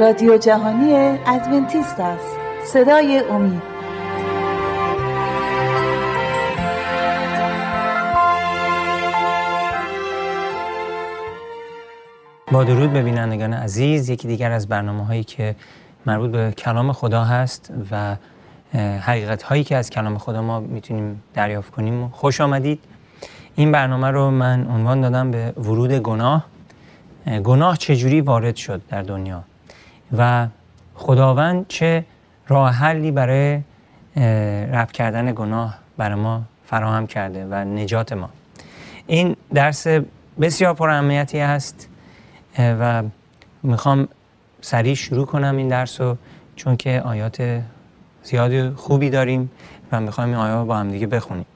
رادیو جهانی ادونتیست است. صدای امید. با درود به بینندگان عزیز یکی دیگر از برنامه هایی که مربوط به کلام خدا هست و حقیقت هایی که از کلام خدا ما می‌تونیم دریافت کنیم. خوش آمدید. این برنامه رو من عنوان دادم به ورود گناه. گناه چجوری وارد شد در دنیا؟ و خداوند چه راه حلی برای رفع کردن گناه برای ما فراهم کرده و نجات ما؟ این درس بسیار پر اهمیتی است و می‌خوام سریع شروع کنم این درس رو چون که آیات زیادی خوبی داریم و می‌خوایم این آیات با هم دیگه بخونیم.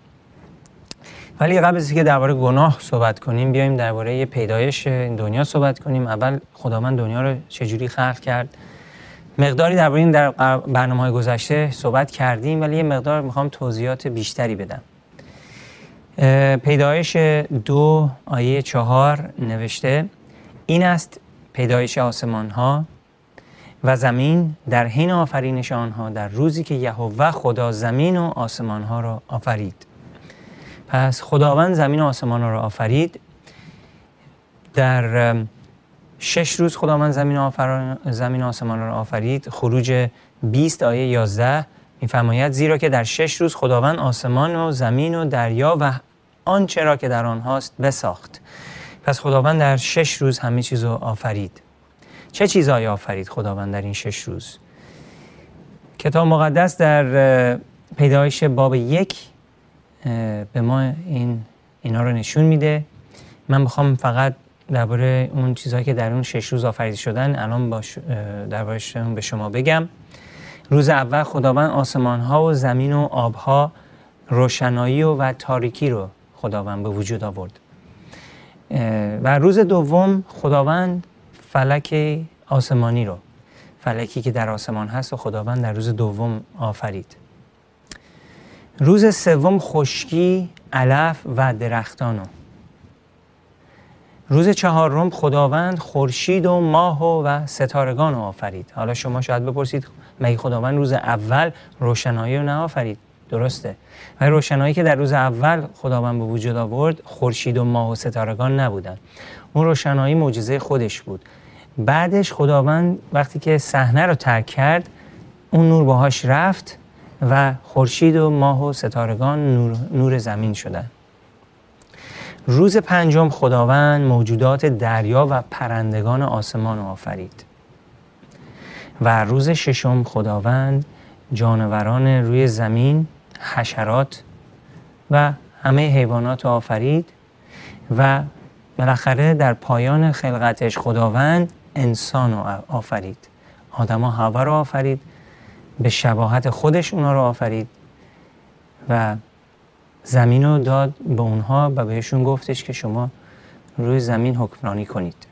ولی قبل از اینکه درباره گناه صحبت کنیم بیایم درباره پیدایش این دنیا صحبت کنیم. اول خداوند دنیا رو چجوری خلق کرد؟ مقداری درباره این در برنامه های گذشته صحبت کردیم ولی یه مقدار می‌خوام توضیحات بیشتری بدم. پیدایش دو آیه چهار نوشته این است پیدایش آسمان ها و زمین در حین آفرینش آنها در روزی که یهوه خدا زمین و آسمان ها را آفرید. پس خداوند زمین و آسمان را آفرید. در شش روز خداوند زمین, آفر... زمین و آسمان را آفرید. خروج 20 آیه 11 میفرماید زیرا که در شش روز خداوند آسمان و زمین و دریا و آنچه را که در آنهاست بساخت. پس خداوند در شش روز همه چیز رو آفرید. چه چیزهایی آفرید خداوند در این شش روز؟ کتاب مقدس در پیدایش باب یک به ما این اینا رو نشون میده. من می‌خوام فقط درباره اون چیزهایی که در اون شش روز آفریده شدن الان باش دربارهشون به شما بگم. روز اول خداوند آسمان ها و زمین و آبها روشنایی و, و تاریکی رو خداوند به وجود آورد. و روز دوم خداوند فلک آسمانی رو فلکی که در آسمان هست و خداوند در روز دوم آفرید. روز سوم خشکی علف و درختانو روز چهارم خداوند خورشید و ماه و ستارگان رو آفرید. حالا شما شاید بپرسید مگه خداوند روز اول روشنایی رو نآفرید؟ درسته. و روشنایی که در روز اول خداوند به وجود آورد خورشید و ماه و ستارگان نبودن. اون روشنایی معجزه خودش بود. بعدش خداوند وقتی که صحنه رو ترک کرد اون نور باهاش رفت و خورشید و ماه و ستارگان نور, نور زمین شدن. روز پنجم خداوند موجودات دریا و پرندگان آسمان آفرید. و روز ششم خداوند جانوران روی زمین حشرات و همه حیوانات آفرید و بالاخره در پایان خلقتش خداوند انسان آفرید. آدما هوا رو آفرید. به شباهت خودش اونا رو آفرید و زمین رو داد به اونها و بهشون گفتش که شما روی زمین حکمرانی کنید.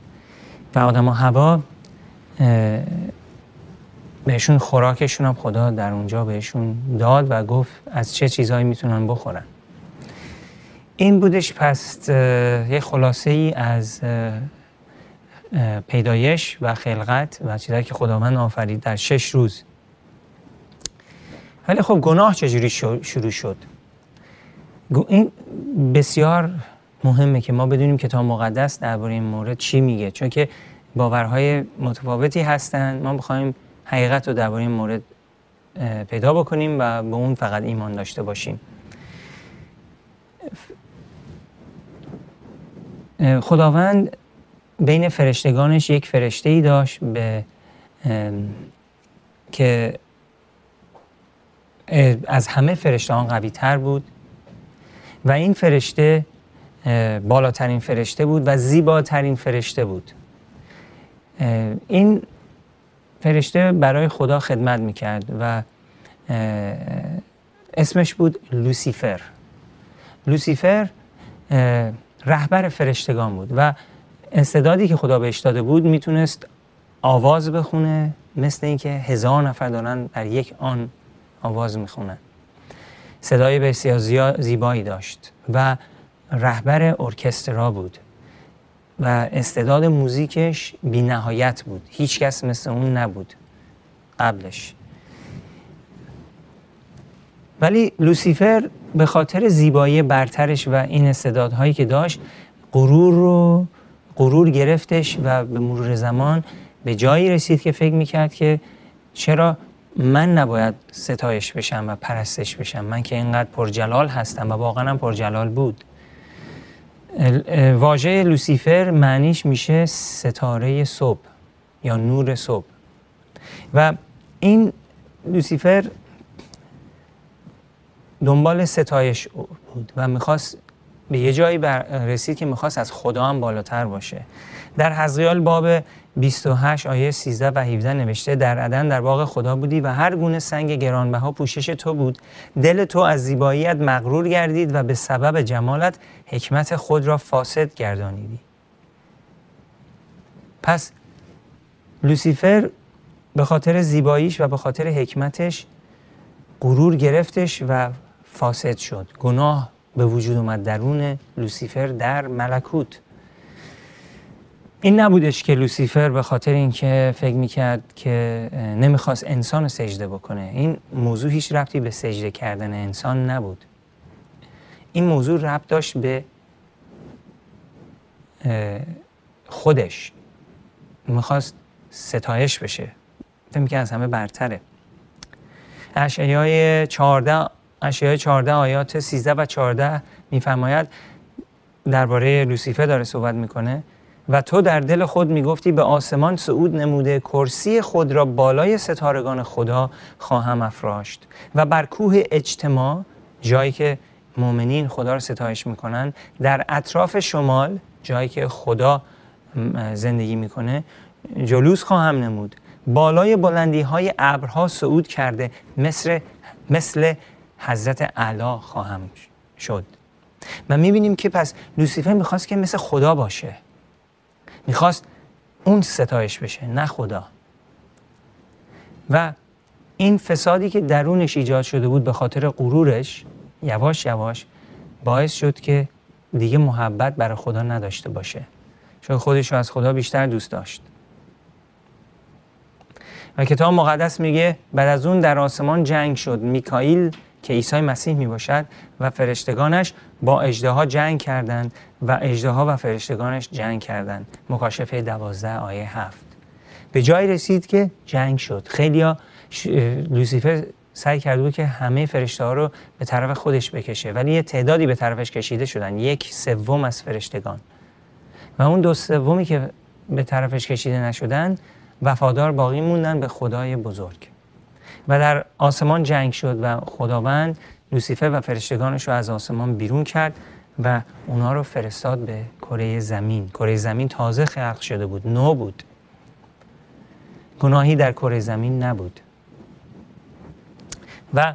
و آدم هوا بهشون خوراکشون هم خدا در اونجا بهشون داد و گفت از چه چیزهایی می‌تونن بخورن. این بودش پس یه خلاصه ای از پیدایش و خلقت و چیزهایی که خداوند آفرید در شش روز. ولی خب گناه چجوری شروع شد؟ این بسیار مهمه که ما بدونیم کتاب مقدس درباره این مورد چی میگه. چون که باورهای متفاوتی هستند ما می‌خوایم حقیقت رو درباره این مورد پیدا بکنیم و به اون فقط ایمان داشته باشیم. خداوند بین فرشتگانش یک فرشته ای داشت به که از همه فرشتهان قوی تر بود. و این فرشته بالاترین فرشته بود و زیباترین فرشته بود. این فرشته برای خدا خدمت می‌کرد و اسمش بود لوسیفر. لوسیفر رهبر فرشتگان بود و استعدادی که خدا بهش داده بود می‌تونست آواز بخونه مثل اینکه هزار نفر دارن در یک آن آواز می‌خونن صدای بسیار زیبایی داشت و رهبر ارکسترا بود و استعداد موزیکش بی نهایت بود. هیچ کس مثل اون نبود قبلش. ولی لوسیفر به خاطر زیبایی برترش و این استعدادهایی که داشت غرور رو غرور گرفتش و به مرور زمان به جایی رسید که فکر می‌کرد که چرا من نباید ستایش بشم و پرستش بشم. من که اینقدر پرجلال هستم و واقعا هم پرجلال بود. واژه لوسیفر معنیش میشه ستاره صبح یا نور صبح. و این لوسیفر دنبال ستایش بود و می‌خواست به یه جایی رسید که می‌خواست از خدا هم بالاتر باشه. در حزقیال باب 28 آیه 13 و 17 نوشته در عدن در باغ خدا بودی و هر گونه سنگ گرانبها پوشش تو بود. دل تو از زیباییت مغرور گردید و به سبب جمالت حکمت خود را فاسد گردانیدی. پس لوسیفر به خاطر زیباییش و به خاطر حکمتش غرور گرفتش و فاسد شد. گناه به وجود اومد درون لوسیفر در ملکوت. این نبودش که لوسیفر به خاطر اینکه فکر می‌کرد که نمی‌خواست انسان سجده بکنه. این موضوع هیچ ربطی به سجده کردن انسان نبود. این موضوع ربط داشت به خودش. می‌خواست ستایش بشه. فکر می‌کرد از همه برتره. اشعیای 14 اشعیای 14 آیات 13 و 14 میفرماید درباره لوسیفر داره صحبت می‌کنه. و تو در دل خود می‌گفتی به آسمان صعود نموده کرسی خود را بالای ستارگان خدا خواهم افراشت. و بر کوه اجتماع جایی که مؤمنین خدا را ستایش می‌کنن در اطراف شمال جایی که خدا زندگی می‌کنه جلوس خواهم نمود. بالای بلندی های ابرها صعود کرده مثل مثل حضرت اعلی خواهم شد. و می‌بینیم که پس لوسیفر می‌خواست که مثل خدا باشه. می‌خواست اون ستایش بشه نه خدا. و این فسادی که درونش ایجاد شده بود به خاطر غرورش یواش یواش باعث شد که دیگه محبت برای خدا نداشته باشه. چون خودش رو از خدا بیشتر دوست داشت. و کتاب مقدس میگه بعد از اون در آسمان جنگ شد. میکائیل که عیسی مسیح می باشد و فرشتگانش با اجده جنگ کردند و اجده و فرشتگانش جنگ کردند. مکاشفه دوازده آیه هفت. به جای رسید که جنگ شد. خیلیا ش... لوسیفر سعی کرده بود که همه فرشته ها رو به طرف خودش بکشه ولی یه تعدادی به طرفش کشیده شدن. یک سوم از فرشتگان. و اون دو سومی که به طرفش کشیده نشدن وفادار باقی موندن به خدای بزرگ. و در آسمان جنگ شد و خداوند لوسیفر و فرشتگانش رو از آسمان بیرون کرد. و اونا رو فرستاد به کره زمین. کره زمین تازه خلق شده بود. نو بود. گناهی در کره زمین نبود. و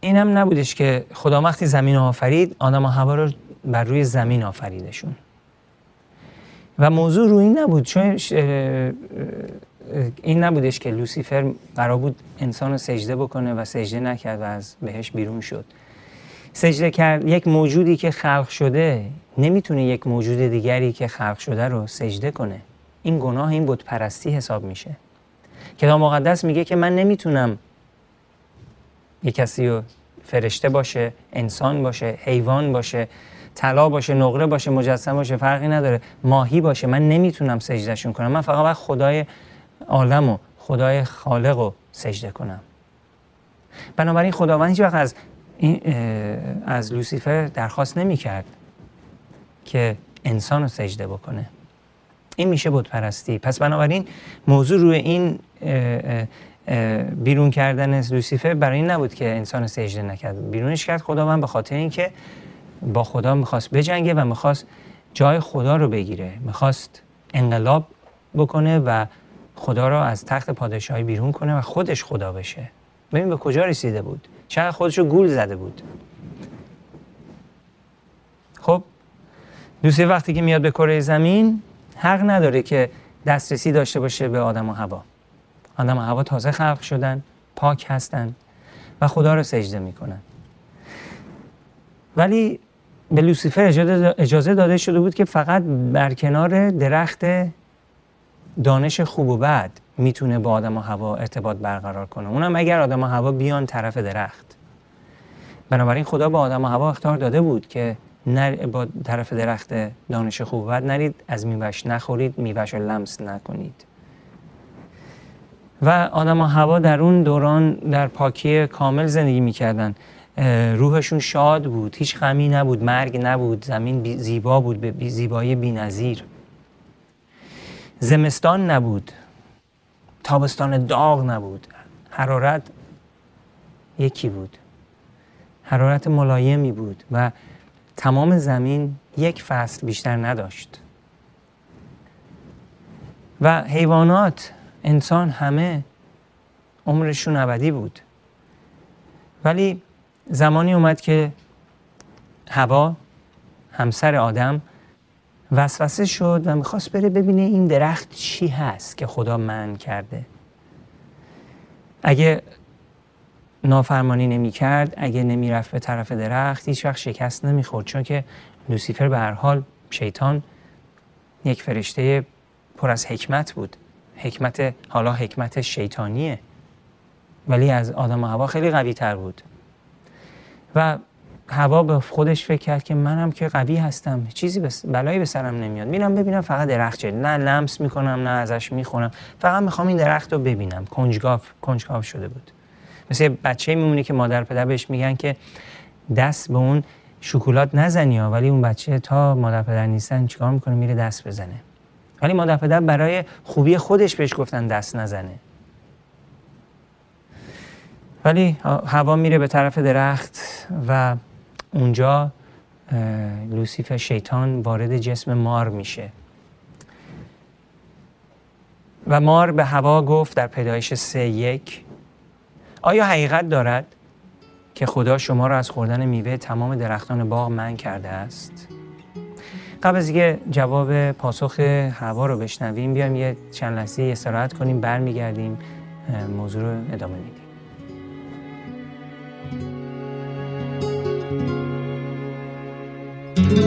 این هم نبودش که خدا وقتی زمین آفرید آدم و هوا رو بر روی زمین آفریدشون. و موضوع روی نبود. چون این نبودش که لوسیفر قرار بود انسان رو سجده بکنه و سجده نکرد و از بهش بیرون شد. سجده کرد یک موجودی که خلق شده نمی‌تونه یک موجود دیگری که خلق شده رو سجده کنه. این گناه این بود پرستی حساب میشه. کتاب مقدس میگه که من نمی‌تونم یک کسی رو فرشته باشه انسان باشه حیوان باشه طلا باشه نقره باشه مجسم باشه فرقی نداره. ماهی باشه. من نمی‌تونم سجدهشون کنم. من فقط خدای عالم و خدای خالق رو سجده کنم. بنابراین خداوند هیچ وقت از, از لوسیفر درخواست نمی‌کرد که انسان رو سجده بکنه. این میشه بود پرستی پس بنابراین موضوع روی این بیرون کردن لوسیفر برای این نبود که انسان سجده نکرد. بیرونش کرد خداوند به خاطر اینکه با خدا می‌خواست بجنگه و می‌خواست جای خدا رو بگیره. می‌خواست انقلاب بکنه و خدا رو از تخت پادشاهی بیرون کنه و خودش خدا بشه. ببین به کجا رسیده بود. چقدر خودش رو گول زده بود. خب دوستی وقتی که میاد به کره زمین حق نداره که دسترسی داشته باشه به آدم و هوا. آدم و هوا تازه خلق شدن پاک هستن و خدا رو سجده می‌کنن. ولی به لوسیفر اجازه داده شده بود که فقط بر کنار درخت دانش خوب و بد می‌تونه با آدم و هوا ارتباط برقرار کنه. اونم اگر آدم و هوا بیان طرف درخت. بنابراین خدا به آدم و هوا اختار داده بود که نر... با طرف درخت دانش خوب و بد نرید از میوش نخورید میوش رو لمس نکنید. و آدم و هوا در اون دوران در پاکی کامل زندگی می‌کردن. روحشون شاد بود هیچ غمی نبود مرگ نبود زمین زیبا بود به زیبایی بینظیر زمستان نبود. تابستان داغ نبود. حرارت یکی بود. حرارت ملایمی بود و تمام زمین یک فصل بیشتر نداشت. و حیوانات انسان همه عمرشون ابدی بود. ولی زمانی اومد که هوا همسر آدم وسوسه شد و می‌خواست بره ببینه این درخت چی هست که خدا من کرده. اگه نافرمانی نمی کرد اگه نمی رفت به طرف درخت هیچ وقت شکست نمی خورد چون که لوسیفر به هر حال شیطان یک فرشته پر از حکمت بود. حکمت حالا حکمت شیطانیه. ولی از آدم و هوا خیلی قوی تر بود. و هوا به خودش فکر کرد که منم که قوی هستم. چیزی بس... بلایی به سرم نمیاد. میرم ببینم فقط درخت چه نه لمس می‌کنم نه ازش می‌خونم فقط می‌خوام این درخت رو ببینم. کنجگاف کنجکاو شده بود. مثل بچه میمونه که مادر پدر بهش میگن که دست به اون شکلات نزنی ها. ولی اون بچه تا مادر پدر نیستن چیکار می‌کنه؟ میره دست بزنه. ولی مادر پدر برای خوبی خودش بهش گفتن دست نزنه. ولی هوا میره به طرف درخت و اونجا لوسیفر شیطان وارد جسم مار میشه و مار به هوا گفت در پیدایش سه یک آیا حقیقت دارد که خدا شما را از خوردن میوه تمام درختان باغ من کرده است؟ قبل از اینکه جواب پاسخ هوا رو بشنویم بیایم یه چند لحظه استراحت کنیم برمیگردیم موضوع رو ادامه میدیم دوستان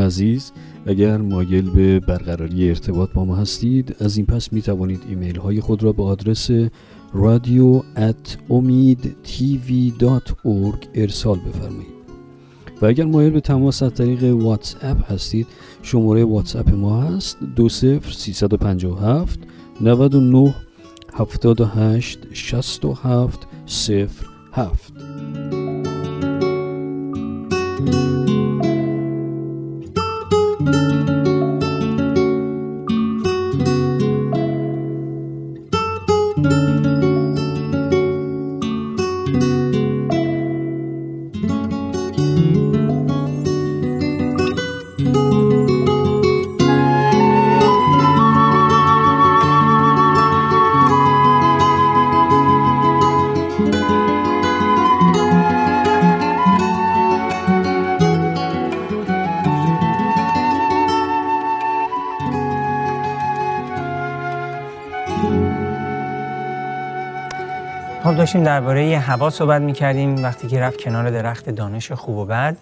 عزیز اگر مایل به برقراری ارتباط با ما هستید از این پس می توانید ایمیل های خود را به آدرس at ارسال بفرمایید. و اگر مایل به تماس از طریق واتس اپ هستید شماره واتس اپ ما هست 20357 99 78 67 07 داشتیم درباره هوا صحبت می کردیم وقتی که رفت کنار درخت دانش خوب و بد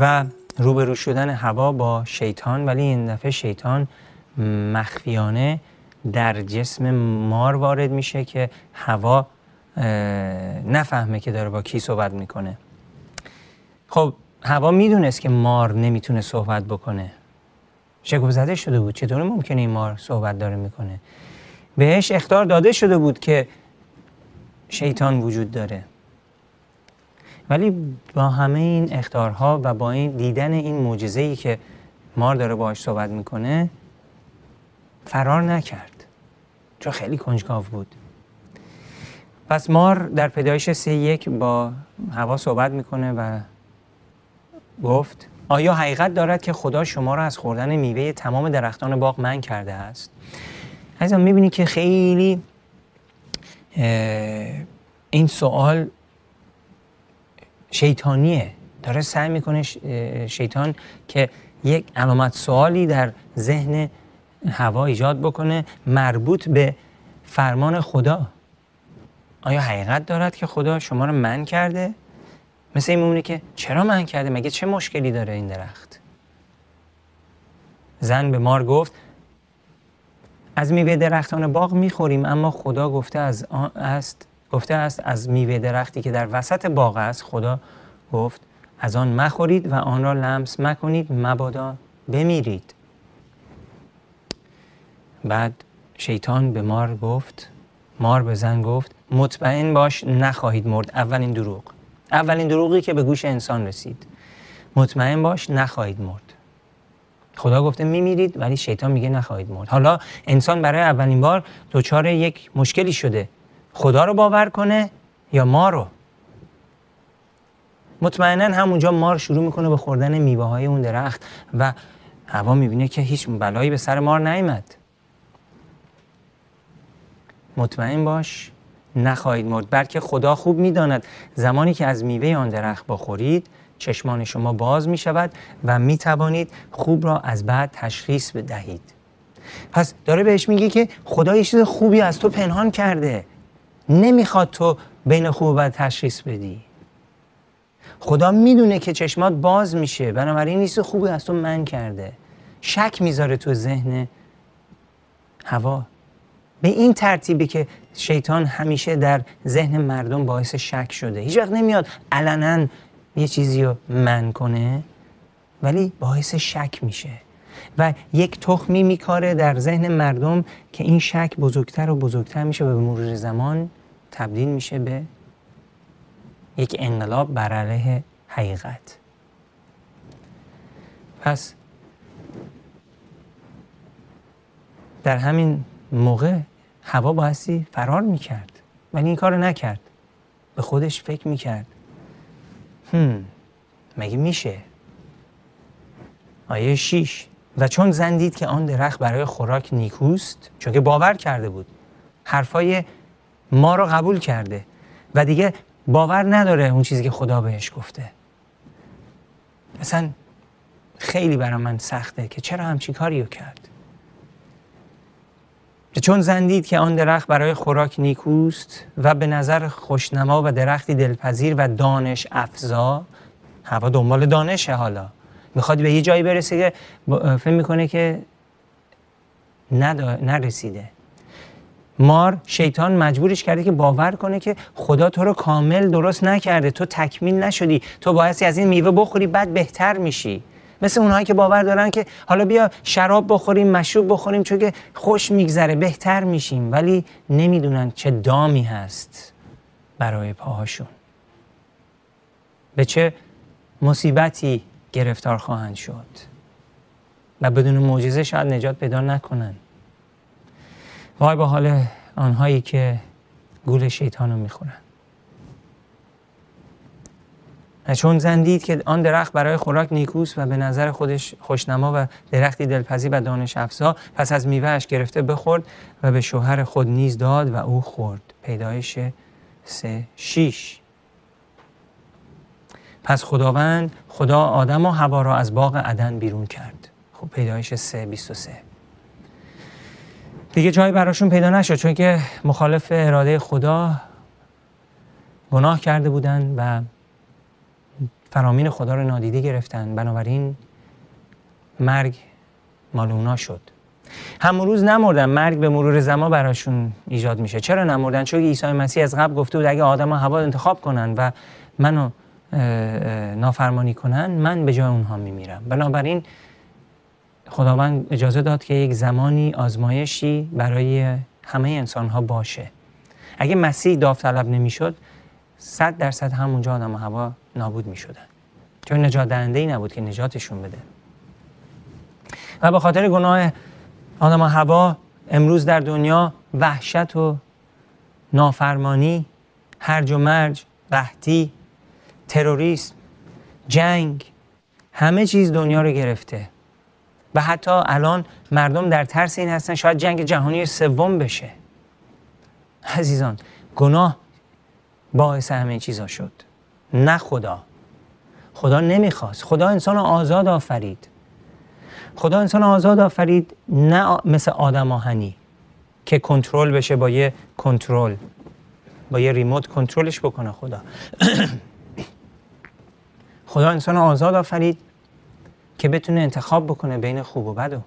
و روبرو شدن هوا با شیطان ولی این دفعه شیطان مخفیانه در جسم مار وارد میشه که هوا نفهمه که داره با کی صحبت می‌کنه. خب هوا می‌دونست که مار نمی‌تونه صحبت بکنه. شگفت زده شده بود. چطور ممکنه این مار صحبت داره می‌کنه؟ بهش اختار داده شده بود که شیطان وجود داره. ولی با همه این اختارها و با این دیدن این معجزه ای که مار داره باهاش صحبت می‌کنه فرار نکرد. چون خیلی کنجکاو بود. پس مار در پیدایش سه یک با هوا صحبت می‌کنه و گفت آیا حقیقت دارد که خدا شما را از خوردن میوه تمام درختان باغ من کرده است؟ عزیزان می‌بینی که خیلی این سوال شیطانیه داره سعی می‌کنه شیطان که یک علامت سوالی در ذهن هوا ایجاد بکنه مربوط به فرمان خدا آیا حقیقت دارد که خدا شما رو من کرده؟ مثل این میمونه که چرا من کرده؟ مگه چه مشکلی داره این درخت؟ زن به مار گفت از میوه درختان باغ می‌خوریم اما خدا گفته از است گفته است از میوه درختی که در وسط باغ است. خدا گفت از آن مخورید و آن را لمس مکنید مبادا بمیرید. بعد شیطان به مار گفت مار به زن گفت مطمئن باش نخواهید مرد. اولین دروغ. اولین دروغی که به گوش انسان رسید. مطمئن باش نخواهید مرد. خدا گفته میمیرید ولی شیطان میگه نخواهید مرد. حالا انسان برای اولین بار دچار یک مشکلی شده. خدا رو باور کنه یا ما رو؟ مطمئنا همونجا مار شروع می‌کنه به خوردن میوه های اون درخت و هوا می‌بینه که هیچ بلایی به سر مار نیامد. مطمئن باش نخواهید مرد بلکه خدا خوب می‌داند. زمانی که از میوه آن درخت بخورید چشمان شما باز می شود و می توانید خوب را از بعد تشخیص بدهید. پس داره بهش میگه که خدا یه چیز خوبی از تو پنهان کرده. نمی‌خواد تو بین خوب و بد تشخیص بدی. خدا می‌دونه که چشمات باز میشه. بنابراین نیست خوبی از تو من کرده. شک می‌ذاره تو ذهن هوا. به این ترتیبی که شیطان همیشه در ذهن مردم باعث شک شده. هیچ وقت نمیاد علنا یه چیزی رو من کنه ولی باعث شک میشه. و یک تخمی میکاره در ذهن مردم که این شک بزرگتر و بزرگتر میشه و به مرور زمان تبدیل میشه به یک انقلاب بر علیه حقیقت. پس در همین موقع هوا بایستی فرار می‌کرد ولی این کار نکرد. به خودش فکر می‌کرد. هم مگه میشه؟ آیه شیش. و چون زندید که آن درخت برای خوراک نیکوست چون که باور کرده بود. حرفای ما رو قبول کرده. و دیگه باور نداره اون چیزی که خدا بهش گفته. مثلا خیلی برای من سخته که چرا همچین کاری رو کرد؟ چون زندید که آن درخت برای خوراک نیکوست و به نظر خوشنما و درختی دلپذیر و دانش افزا هوا دنبال دانشه حالا. می‌خواد به یه جایی برسه که فکر می‌کنه که نرسیده. مار شیطان مجبورش کرده که باور کنه که خدا تو رو کامل درست نکرده. تو تکمیل نشدی. تو بایستی از این میوه بخوری بعد بهتر میشی. مثل اونهایی که باور دارن که حالا بیا شراب بخوریم مشروب بخوریم چون که خوش میگذره بهتر میشیم. ولی نمی‌دونن چه دامی هست برای پاهاشون. به چه مصیبتی گرفتار خواهند شد. و بدون معجزه شاید نجات پیدا نکنن. وای به حال آنهایی که گول شیطان رو می‌خورن. چون زندید که آن درخت برای خوراک نیکوست و به نظر خودش خوشنما و درختی دلپذیر و دانش افزا پس از میوهش گرفته بخورد و به شوهر خود نیز داد و او خورد. پیدایش سه شیش. پس خداوند خدا آدم و هوا را از باغ عدن بیرون کرد. خب پیدایش سه بیست و سه. دیگه جایی براشون پیدا نشد چون که مخالف اراده خدا گناه کرده بودن و فرامین خدا رو نادیده گرفتن. بنابراین مرگ مال اونا شد. هم روز نمردن مرگ به مرور زمان براشون ایجاد میشه. چرا نمردن؟ چون عیسی مسیح از قبل گفته بود اگه آدم ها هوا انتخاب کنن و منو نافرمانی کنن من به جای اونها میمیرم. بنابراین خداوند اجازه داد که یک زمانی آزمایشی برای همه انسان ها باشه. اگه مسیح داوطلب نمی‌شد صد درصد همونجا آدم هوا نابود می شدن چون نجات دهنده ای نبود که نجاتشون بده. و به خاطر گناه آدم هوا امروز در دنیا وحشت و نافرمانی هرج و مرج قحطی تروریسم جنگ همه چیز دنیا رو گرفته. و حتی الان مردم در ترس این هستن شاید جنگ جهانی سوم بشه. عزیزان گناه باعث همه چیزا شد. نه خدا. خدا نمی‌خواست. خدا انسان آزاد آفرید. خدا انسان آزاد آفرید نه مثل آدم آهنی که کنترل بشه با یه کنترل با یه ریموت کنترلش بکنه خدا. خدا انسان آزاد آفرید که بتونه انتخاب بکنه بین خوب و بد و.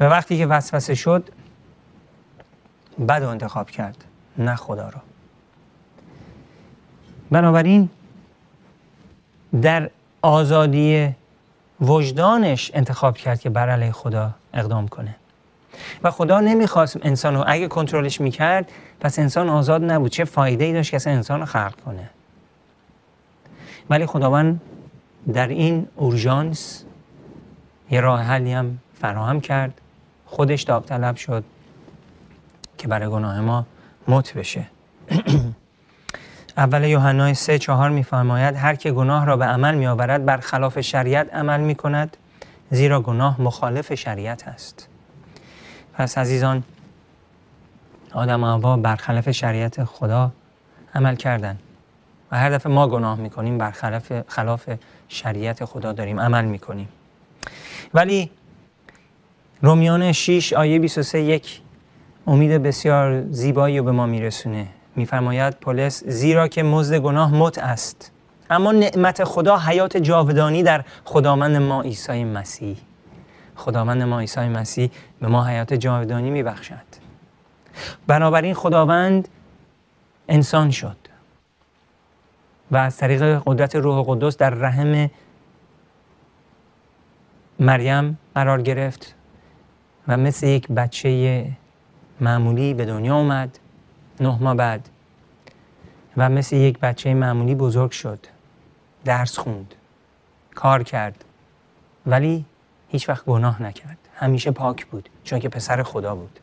وقتی که وسوسه شد بد انتخاب کرد نه خدا رو. بنابراین در آزادی وجدانش انتخاب کرد که بر علیه خدا اقدام کنه. و خدا نمی‌خواست انسان رو اگه کنترلش می‌کرد پس انسان آزاد نبود. چه فایده ای داشت که انسان رو خلق کنه. ولی خداوند در این اورژانس یه راه حلی هم فراهم کرد. خودش داوطلب شد که برای گناه ما مت بشه. اول یوحنا 3 چهار میفرماید هر که گناه را به عمل می آورد بر خلاف شریعت عمل می کند زیرا گناه مخالف شریعت است. پس عزیزان آدم و بر برخلاف شریعت خدا عمل کردن و هر دفعه ما گناه می‌کنیم بر خلاف, خلاف شریعت خدا داریم عمل می‌کنیم. ولی رومیان 6 آیه 23 یک امید بسیار زیبایی رو به ما میرسونه. میفرماید پولس زیرا که مزد گناه مت است. اما نعمت خدا حیات جاودانی در خداوند ما عیسی مسیح. خداوند ما عیسی مسیح به ما حیات جاودانی میبخشد. بنابراین خداوند انسان شد. و از طریق قدرت روح قدس در رحم مریم قرار گرفت و مثل یک بچه معمولی به دنیا اومد نه ماه بعد. و مثل یک بچه معمولی بزرگ شد. درس خوند. کار کرد. ولی هیچ وقت گناه نکرد. همیشه پاک بود. چون که پسر خدا بود.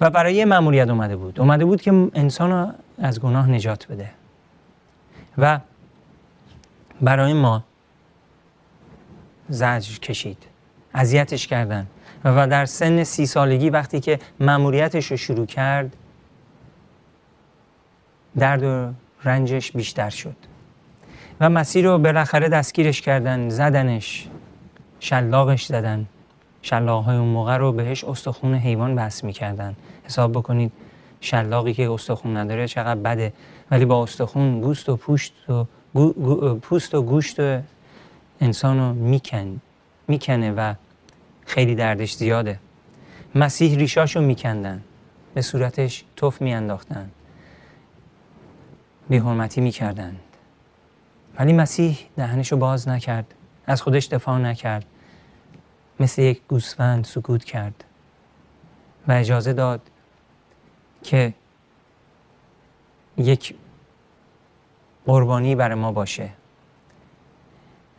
و برای یه مأموریت اومده بود. اومده بود که انسان از گناه نجات بده. و برای ما زجر کشید. اذیتش کردن. و در سن سی سالگی وقتی که مأموریتش رو شروع کرد درد و رنجش بیشتر شد. و مسیر رو بالاخره دستگیرش کردن زدنش شلاقش زدن. شلاق های اون موقع رو بهش استخون حیوان بس می‌کردن. حساب بکنید شلاقی که استخون نداره چقدر بده. ولی با استخون گوست و پوشت و پوست و گوشت و انسان رو میکن می‌کنه و خیلی دردش زیاده. مسیح ریشاشو میکندن. به صورتش توف میانداختن. بیحرمتی می‌کردند. ولی مسیح دهنشو باز نکرد از خودش دفاع نکرد مثل یک گوسفند سکوت کرد و اجازه داد که یک قربانی برای ما باشه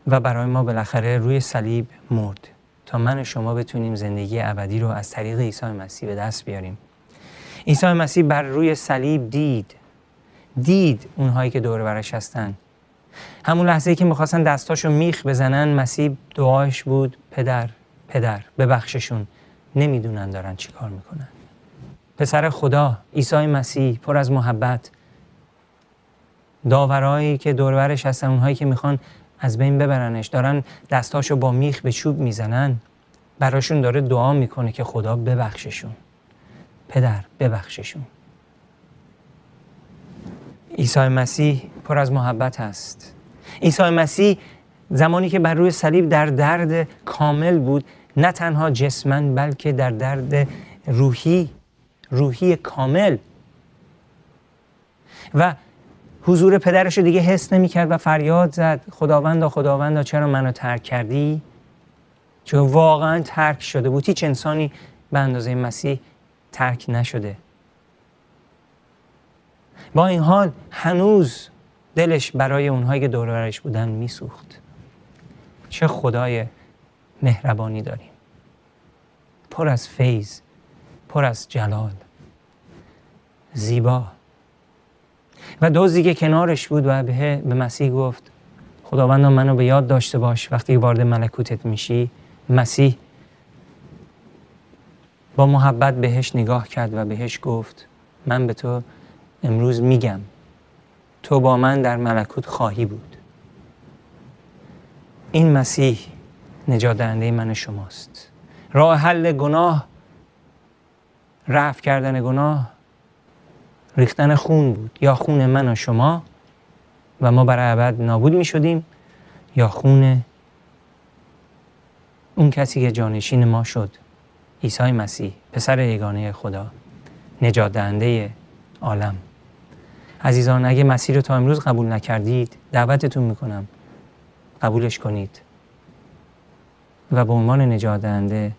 و برای ما بالاخره روی صلیب مرد تا من و شما بتونیم زندگی ابدی رو از طریق عیسی مسیح به دست بیاریم. عیسی مسیح بر روی صلیب دید. دید اونهایی که دور برش هستن. همون لحظه ای که می‌خواستن دستاشو میخ بزنن مسیح دعاش بود پدر پدر ببخششون نمی‌دونن دارن چی کار می‌کنن. پسر خدا عیسی مسیح پر از محبت. داورایی که دورورش هستن اونهایی که می‌خوان از بین ببرنش دارن دستاشو با میخ به چوب می‌زنن. براشون داره دعا می‌کنه که خدا ببخششون. پدر ببخششون. عیسی مسیح پر از محبت است. عیسی مسیح زمانی که بر روی صلیب در درد کامل بود نه تنها جسمن بلکه در درد روحی روحی کامل. و حضور پدرش رو دیگه حس نمی کرد و فریاد زد خداوندا خداوندا چرا منو ترک کردی؟ چون واقعا ترک شده بود. هیچ انسانی به اندازه مسیح ترک نشده. با این حال هنوز دلش برای اونهایی که دور بودن میسوخت. چه خدای مهربانی داریم. پر از فیض پر از جلال. زیبا. و دوزی که کنارش بود و به, به مسیح گفت خداوند منو به یاد داشته باش وقتی وارد ملکوتت میشی. مسیح با محبت بهش نگاه کرد و بهش گفت من به تو امروز میگم تو با من در ملکوت خواهی بود. این مسیح نجات دهنده من شماست. راه حل گناه رفع کردن گناه ریختن خون بود. یا خون من و شما و ما برای ابد نابود می شدیم یا خون اون کسی که جانشین ما شد عیسی مسیح پسر یگانه خدا نجات دهنده عالم. عزیزان اگه مسیح رو تا امروز قبول نکردید دعوتتون می‌کنم. قبولش کنید. و به عنوان نجات دهنده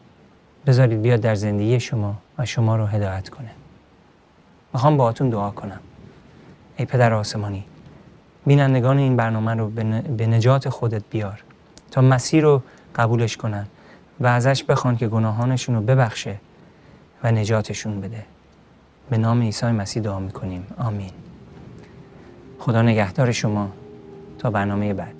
بذارید بیاد در زندگی شما و شما رو هدایت کنه. می‌خوام باهاتون دعا کنم. ای پدر آسمانی بینندگان این برنامه رو به نجات خودت بیار. تا مسیر رو قبولش کنن و ازش بخوان که گناهانشون رو ببخشه و نجاتشون بده. به نام عیسی مسیح دعا می‌کنیم. آمین. خدا نگهدار شما تا برنامه بعد.